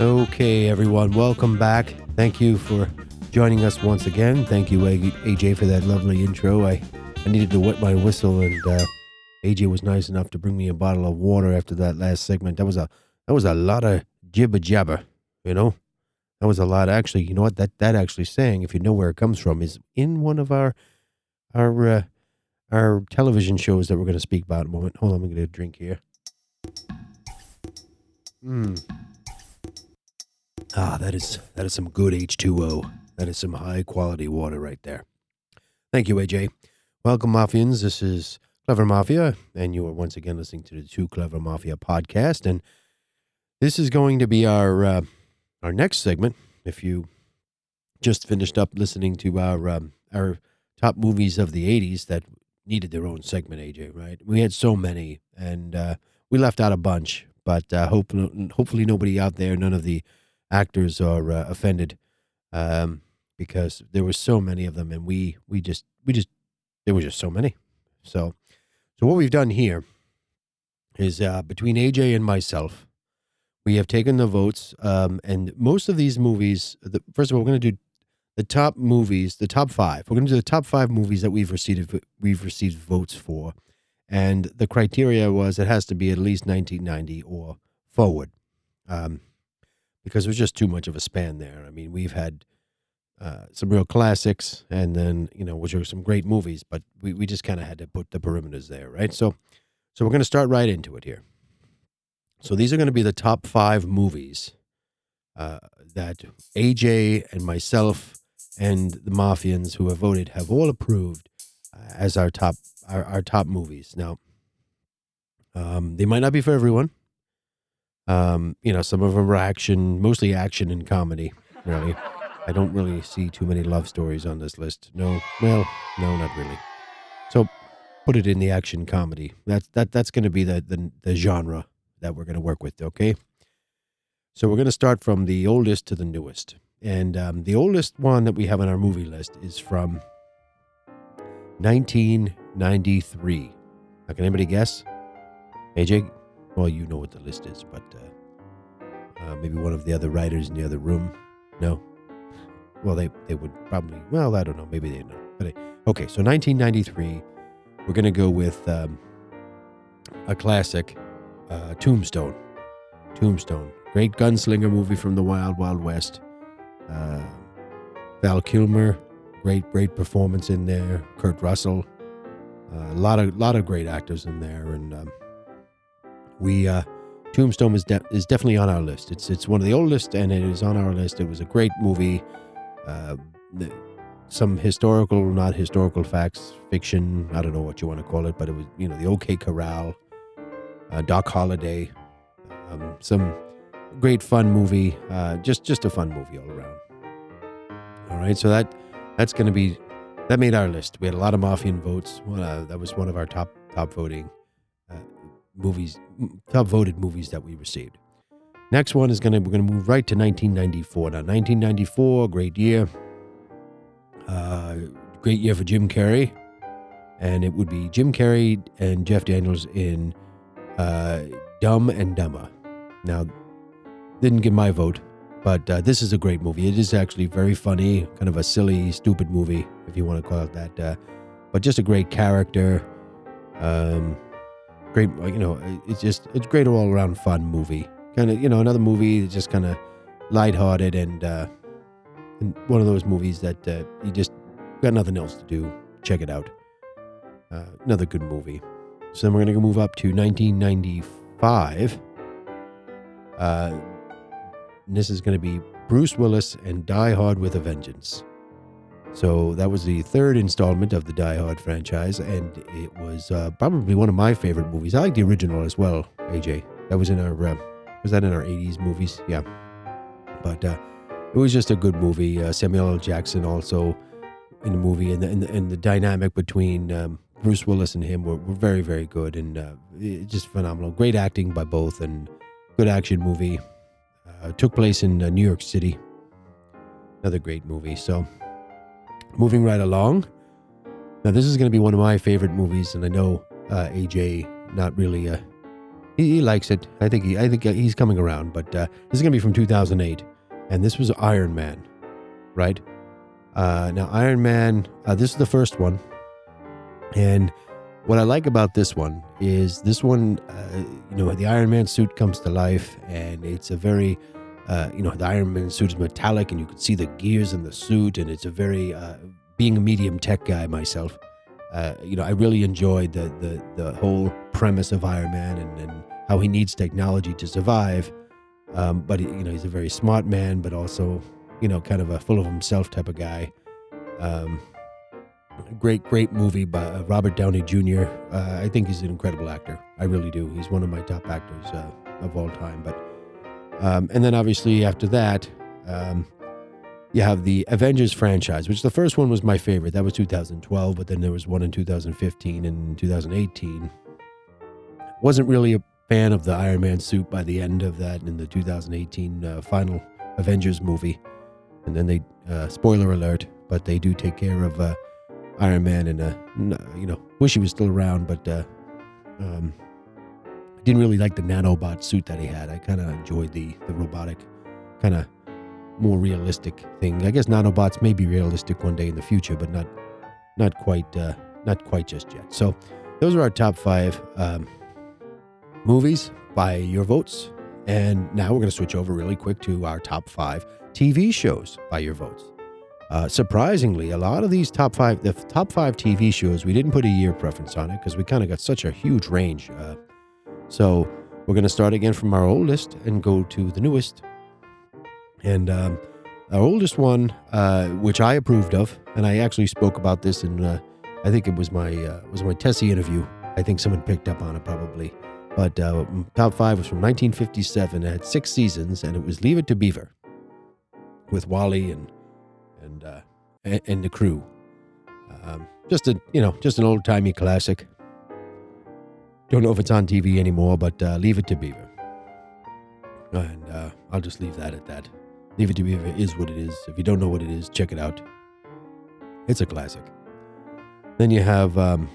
Okay, everyone, welcome back. Thank you for joining us once again. Thank you, AJ, for that lovely intro. I, I needed to wet my whistle, and uh, AJ was nice enough to bring me a bottle of water after that last segment. That was a that was a lot of jibber jabber, you know. That was a lot. Actually, you know what? That that actually saying, if you know where it comes from, is in one of our our uh, our television shows that we're going to speak about in a moment. Hold on, I'm going to get a drink here. Hmm. Ah, that is that is some good H2O. That is some high quality water right there. Thank you, AJ. Welcome, Mafians. This is Clever Mafia, and you are once again listening to the Too Clever Mafia podcast. And this is going to be our uh, our next segment. If you just finished up listening to our um, our top movies of the '80s that needed their own segment, AJ, right? We had so many, and uh, we left out a bunch. But uh, hope, hopefully, nobody out there, none of the actors are uh, offended, um, because there were so many of them, and we we just we just there were just so many. So, so what we've done here is uh, between AJ and myself, we have taken the votes, um, and most of these movies. The, first of all, we're going to do the top movies, the top five. We're going to do the top five movies that we've received we've received votes for, and the criteria was it has to be at least 1990 or forward, um, because there's just too much of a span there. I mean, we've had uh, some real classics, and then you know, which are some great movies, but we, we just kind of had to put the perimeters there, right? So, so we're going to start right into it here. So these are going to be the top five movies uh, that AJ and myself and the Mafians who have voted have all approved uh, as our top our, our top movies. Now, um, they might not be for everyone. Um, you know, some of them are action, mostly action and comedy. Really, I don't really see too many love stories on this list. No, well, no, not really. So, put it in the action comedy. That's that that's going to be the, the the genre that we're going to work with. Okay. So we're going to start from the oldest to the newest. And um, the oldest one that we have on our movie list is from 1993. Now, can anybody guess? AJ? Well, you know what the list is, but uh, uh, maybe one of the other writers in the other room. No? Well, they, they would probably, well, I don't know. Maybe they know. But okay, so 1993, we're going to go with um, a classic, uh, Tombstone. Tombstone. Great gunslinger movie from the Wild Wild West. Uh, Val Kilmer, great great performance in there. Kurt Russell, uh, a lot of lot of great actors in there, and um, we uh, Tombstone is de- is definitely on our list. It's it's one of the oldest, and it is on our list. It was a great movie. Uh, some historical, not historical facts, fiction. I don't know what you want to call it, but it was you know the OK Corral, uh, Doc Holliday, um, some great fun movie. Uh, just just a fun movie all around. All right, so that that's going to be that made our list. We had a lot of Mafian votes. Uh, that was one of our top top voting movies, top voted movies that we received. Next one is going to we're going to move right to 1994. Now, 1994, great year, uh, great year for Jim Carrey, and it would be Jim Carrey and Jeff Daniels in uh, Dumb and Dumber. Now, didn't get my vote, but uh, this is a great movie. It is actually very funny, kind of a silly, stupid movie, if you want to call it that. Uh, but just a great character. Um, great, you know, it's just it's great all around fun movie. Kind of, you know, another movie that's just kind of lighthearted and, uh, and one of those movies that uh, you just got nothing else to do. Check it out. Uh, another good movie. So then we're gonna move up to 1995. Uh, and this is going to be Bruce Willis and Die Hard with a Vengeance. So that was the third installment of the Die Hard franchise, and it was uh, probably one of my favorite movies. I like the original as well, AJ. That was in our uh, was that in our '80s movies? Yeah, but uh, it was just a good movie. Uh, Samuel L. Jackson also in the movie, and the, and the, and the dynamic between um, Bruce Willis and him were, were very very good and uh, just phenomenal. Great acting by both, and good action movie uh, took place in New York City. Another great movie. So, moving right along. Now, this is going to be one of my favorite movies, and I know uh, AJ not really a he, he likes it. I think he I think he's coming around. But uh, this is gonna be from 2008, and this was Iron Man, right? Uh, now Iron Man, uh, this is the first one, and what I like about this one is this one, uh, you know, the Iron Man suit comes to life, and it's a very, uh, you know, the Iron Man suit is metallic, and you can see the gears in the suit, and it's a very, uh, being a medium tech guy myself, uh, you know, I really enjoyed the the the whole premise of Iron Man and, and how he needs technology to survive. Um, but he, you know, he's a very smart man, but also, you know, kind of a full of himself type of guy. Um, great, great movie by uh, Robert Downey Jr. Uh, I think he's an incredible actor. I really do. He's one of my top actors uh, of all time. But um, and then obviously after that, um, you have the Avengers franchise, which the first one was my favorite. That was 2012, but then there was one in 2015 and 2018. Wasn't really a fan of the Iron Man suit by the end of that in the 2018 uh, final Avengers movie. And then they, uh, spoiler alert, but they do take care of uh, Iron Man and, you know, wish he was still around, but uh, um, didn't really like the nanobot suit that he had. I kind of enjoyed the, the robotic kind of more realistic thing. I guess nanobots may be realistic one day in the future, but not not quite uh, not quite just yet. So those are our top five um, movies by your votes. And now we're going to switch over really quick to our top five TV shows by your votes. Uh, surprisingly, a lot of these top five, the top five TV shows, we didn't put a year preference on it because we kind of got such a huge range. Uh, so we're going to start again from our oldest and go to the newest and um, our oldest one, uh, which I approved of, and I actually spoke about this in, uh, I think it was my uh, was my Tessie interview. I think someone picked up on it probably. But uh, top five was from 1957. It had six seasons, and it was Leave It to Beaver, with Wally and and uh, and the crew. Um, just a you know just an old timey classic. Don't know if it's on TV anymore, but uh, Leave It to Beaver. And I'll just leave that at that. Leave It to Beaver is what it is. If you don't know what it is, check it out. It's a classic. Then you have, um,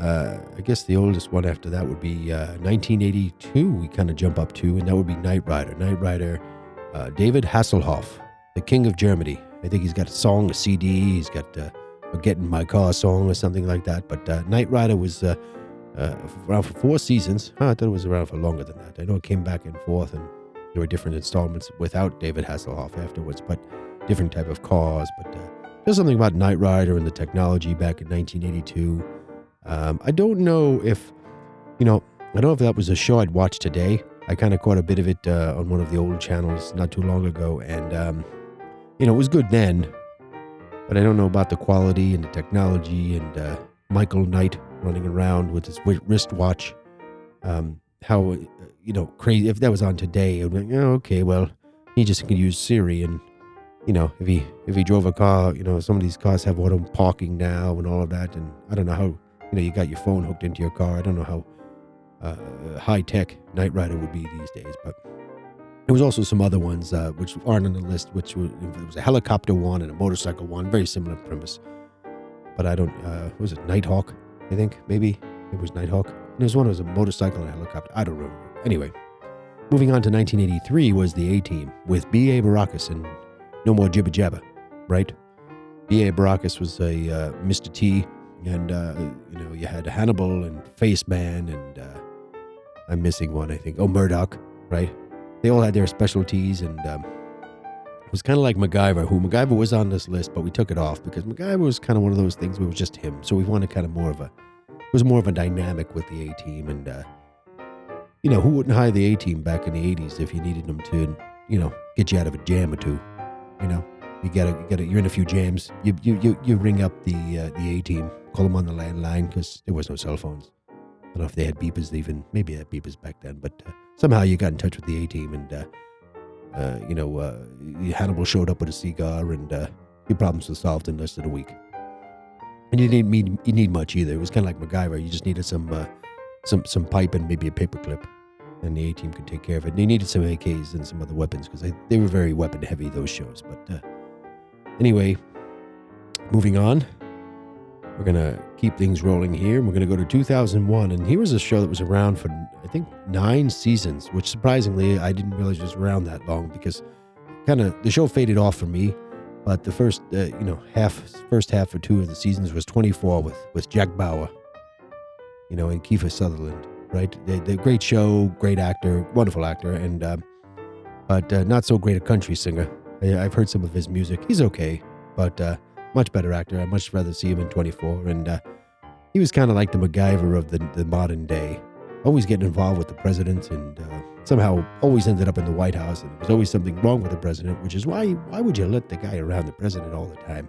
uh, I guess the oldest one after that would be uh, 1982. We kind of jump up to, and that would be Knight Rider. Knight Rider, uh, David Hasselhoff, the King of Germany. I think he's got a song, a CD. He's got uh, a Get in My Car song or something like that. But uh, Knight Rider was uh, around for four seasons. I thought it was around for longer than that. I know it came back and forth and there were different installments without David Hasselhoff afterwards, but different type of cars. But uh, there's something about Knight Rider and the technology back in 1982. Um, I don't know if, you know, I don't know if that was a show I'd watch today. I kind of caught a bit of it uh, on one of the old channels not too long ago, and um, you know, it was good then. But I don't know about the quality and the technology and uh, Michael Knight running around with his wristwatch. Um, how you know, crazy. If that was on today, I'd be like, oh, okay, well, he just could use Siri, and you know, if he if he drove a car, you know, some of these cars have auto parking now and all of that, and I don't know how, you know, you got your phone hooked into your car. I don't know how uh, high tech Knight Rider would be these days, but there was also some other ones uh, which aren't on the list, which was, it was a helicopter one and a motorcycle one, very similar premise. But I don't, uh, was it Nighthawk? I think maybe it was Nighthawk. And There's one that was a motorcycle and a helicopter. I don't remember. Anyway, moving on to 1983 was the A Team with B.A. Baracus and No More Jibba Jabba, right? B.A. Baracus was a uh, Mr. T, and uh, you know you had Hannibal and Face Man, and uh, I'm missing one, I think. Oh, Murdock, right? They all had their specialties, and um, was kind of like MacGyver, who MacGyver was on this list, but we took it off because MacGyver was kind of one of those things where it was just him. So we wanted kind of more of a, it was more of a dynamic with the A Team, and uh, you know, who wouldn't hire the A team back in the 80s if you needed them to, you know, get you out of a jam or two? You know, you gotta, you gotta, you're in a few jams. You, you, you, you ring up the uh, the A team, call them on the landline because there was no cell phones. I don't know if they had beepers even. Maybe they had beepers back then, but uh, somehow you got in touch with the A team and, uh, uh, you know, uh, Hannibal showed up with a cigar and uh, your problems were solved in less than a week. And you didn't need you need much either. It was kind of like MacGyver. You just needed some uh, some some pipe and maybe a paperclip, and the A team could take care of it. And they needed some AKs and some other weapons because they, they were very weapon heavy those shows. But uh, anyway, moving on, we're gonna keep things rolling here. We're gonna go to 2001, and here was a show that was around for think nine seasons, which surprisingly I didn't realize was around that long because kind of the show faded off for me. But the first, uh, you know, half, first half or two of the seasons was 24 with with Jack Bauer, you know, and Kiefer Sutherland, right? They great show, great actor, wonderful actor, and uh, but uh, not so great a country singer. I, I've heard some of his music. He's okay, but uh, much better actor. I'd much rather see him in 24. And uh, he was kind of like the MacGyver of the, the modern day, always getting involved with the president and uh, somehow always ended up in the White House. And there was always something wrong with the president, which is why why would you let the guy around the president all the time?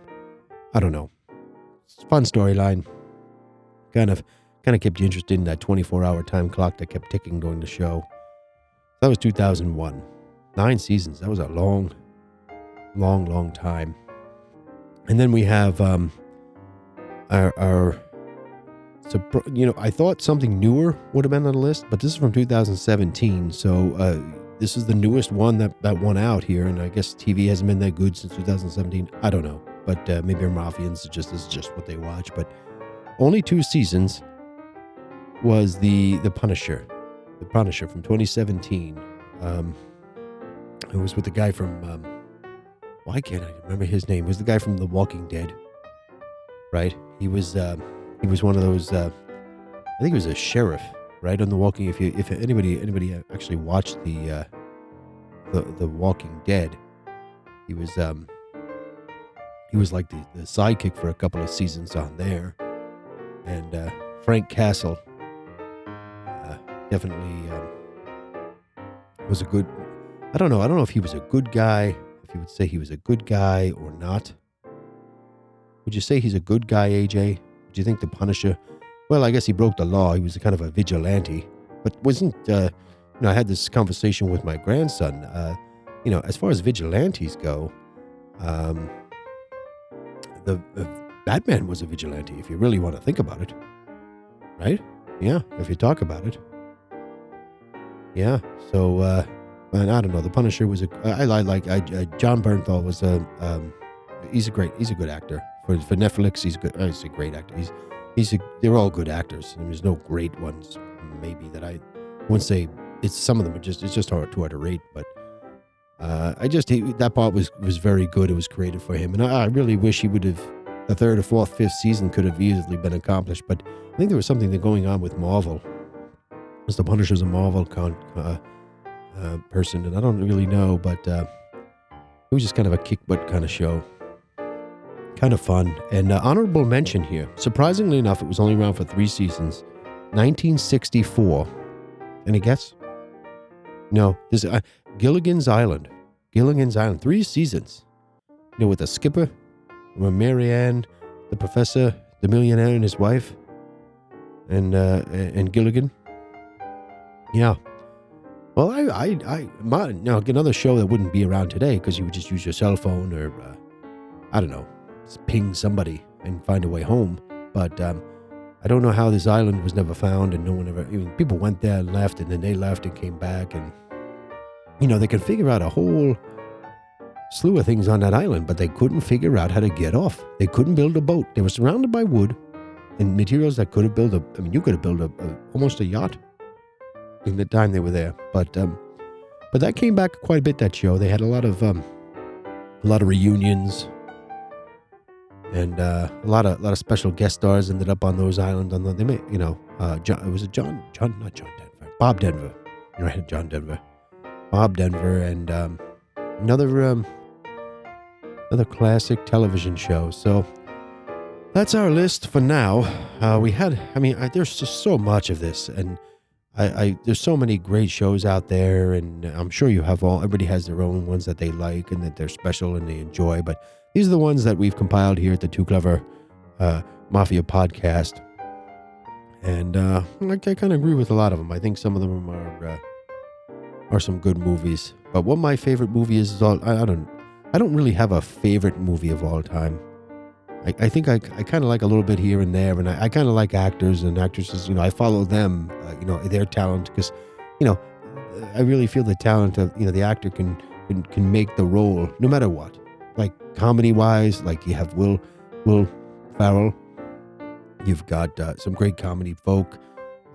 I don't know. Fun storyline. Kind of kind of kept you interested in that 24 hour time clock that kept ticking during the show. That was 2001. Nine seasons. That was a long, long, long time. And then we have um, our, our you know, I thought something newer would have been on the list, but this is from 2017. So uh, this is the newest one that, that won out here. And I guess TV hasn't been that good since 2017. I don't know. But uh, maybe Mafians just is just what they watch. But only two seasons was the the Punisher, the Punisher from 2017. Um, it was with the guy from um, why can't I remember his name? It was the guy from The Walking Dead, right? He was uh, he was one of those. Uh, I think he was a sheriff, right? On The Walking. If you if anybody anybody actually watched the uh, the the Walking Dead, he was um he was like the, the sidekick for a couple of seasons on there, and uh, Frank Castle uh, definitely um, was a good. I don't know. I don't know if he was a good guy if you would say he was a good guy or not. Would you say he's a good guy, AJ? Do you think the Punisher? Well, I guess he broke the law. He was kind of a vigilante, but wasn't. Uh, you know, I had this conversation with my grandson. Uh, you know, as far as vigilantes go, um, the uh, Batman was a vigilante. If you really want to think about it, right? Yeah, if you talk about it. Yeah. So uh, and I don't know. The Punisher was a. I, I like. I, uh, Jon Bernthal was a. Um, he's a great. He's a good actor for for Netflix. He's good. Uh, he's a great actor. He's he's. A, they're all good actors. There's no great ones. Maybe that I wouldn't say. It's some of them are just. It's just hard too hard to rate. But uh, I just he, that part was was very good. It was created for him, and I, I really wish he would have. The third or fourth, fifth season could have easily been accomplished, but I think there was something going on with Marvel. As the Punisher's a Marvel con, uh, uh, person, and I don't really know, but uh, it was just kind of a kick butt kind of show. Kind of fun. And uh, honorable mention here. Surprisingly enough, it was only around for three seasons. 1964. Any guess? No. This uh, Gilligan's Island. Gilligan's Island. Three seasons. You know, with the skipper, with Mary Ann, the professor, the millionaire, and his wife, and uh, and Gilligan. Yeah, well, I, I, I, my, now another show that wouldn't be around today because you would just use your cell phone or, uh, I don't know, ping somebody and find a way home. But um, I don't know how this island was never found and no one ever. I mean, people went there and left, and then they left and came back, and you know they could figure out a whole slew of things on that island, but they couldn't figure out how to get off. They couldn't build a boat. They were surrounded by wood and materials that could have built a. I mean, you could have built a, a almost a yacht in the time they were there. But um, but that came back quite a bit. That show they had a lot of um, a lot of reunions and uh, a lot of a lot of special guest stars ended up on those islands. On the they made you know uh, John it was a John John not John Denver Bob Denver right John Denver Bob Denver and um, another um, another classic television show. So that's our list for now. Uh, we had I mean I, there's just so much of this and I, I, there's so many great shows out there, and I'm sure you have all. Everybody has their own ones that they like and that they're special and they enjoy. But these are the ones that we've compiled here at the Too Clever uh, Mafia podcast, and uh, I, I kind of agree with a lot of them. I think some of them are uh, are some good movies. But what my favorite movie is is all I, I don't I don't really have a favorite movie of all time. I, I think I, I kind of like a little bit here and there, and I, I kind of like actors and actresses. You know, I follow them, uh, you know, their talent because, you know, I really feel the talent of you know the actor can can, can make the role no matter what. Like comedy wise, like you have Will Will Ferrell, You've got uh, some great comedy folk,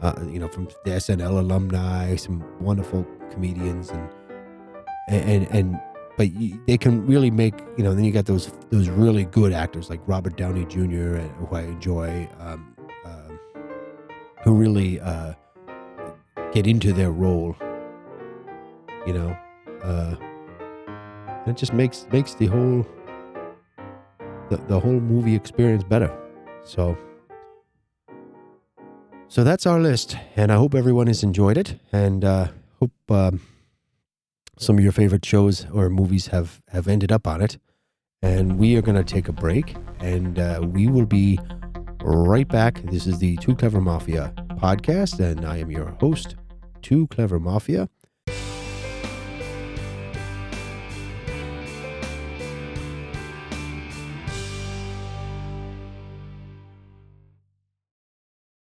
uh, you know, from the SNL alumni, some wonderful comedians, and and and but you, they can really make you know. Then you got those those really good actors like Robert Downey Jr. uh, who I enjoy, um, um, who really uh, get into their role. You know, it just makes makes the whole the, the whole movie experience better. So. So that's our list, and I hope everyone has enjoyed it, and uh, hope um, some of your favorite shows or movies have have ended up on it. And we are going to take a break, and uh, we will be right back. This is the Too Clever Mafia podcast, and I am your host, Too Clever Mafia.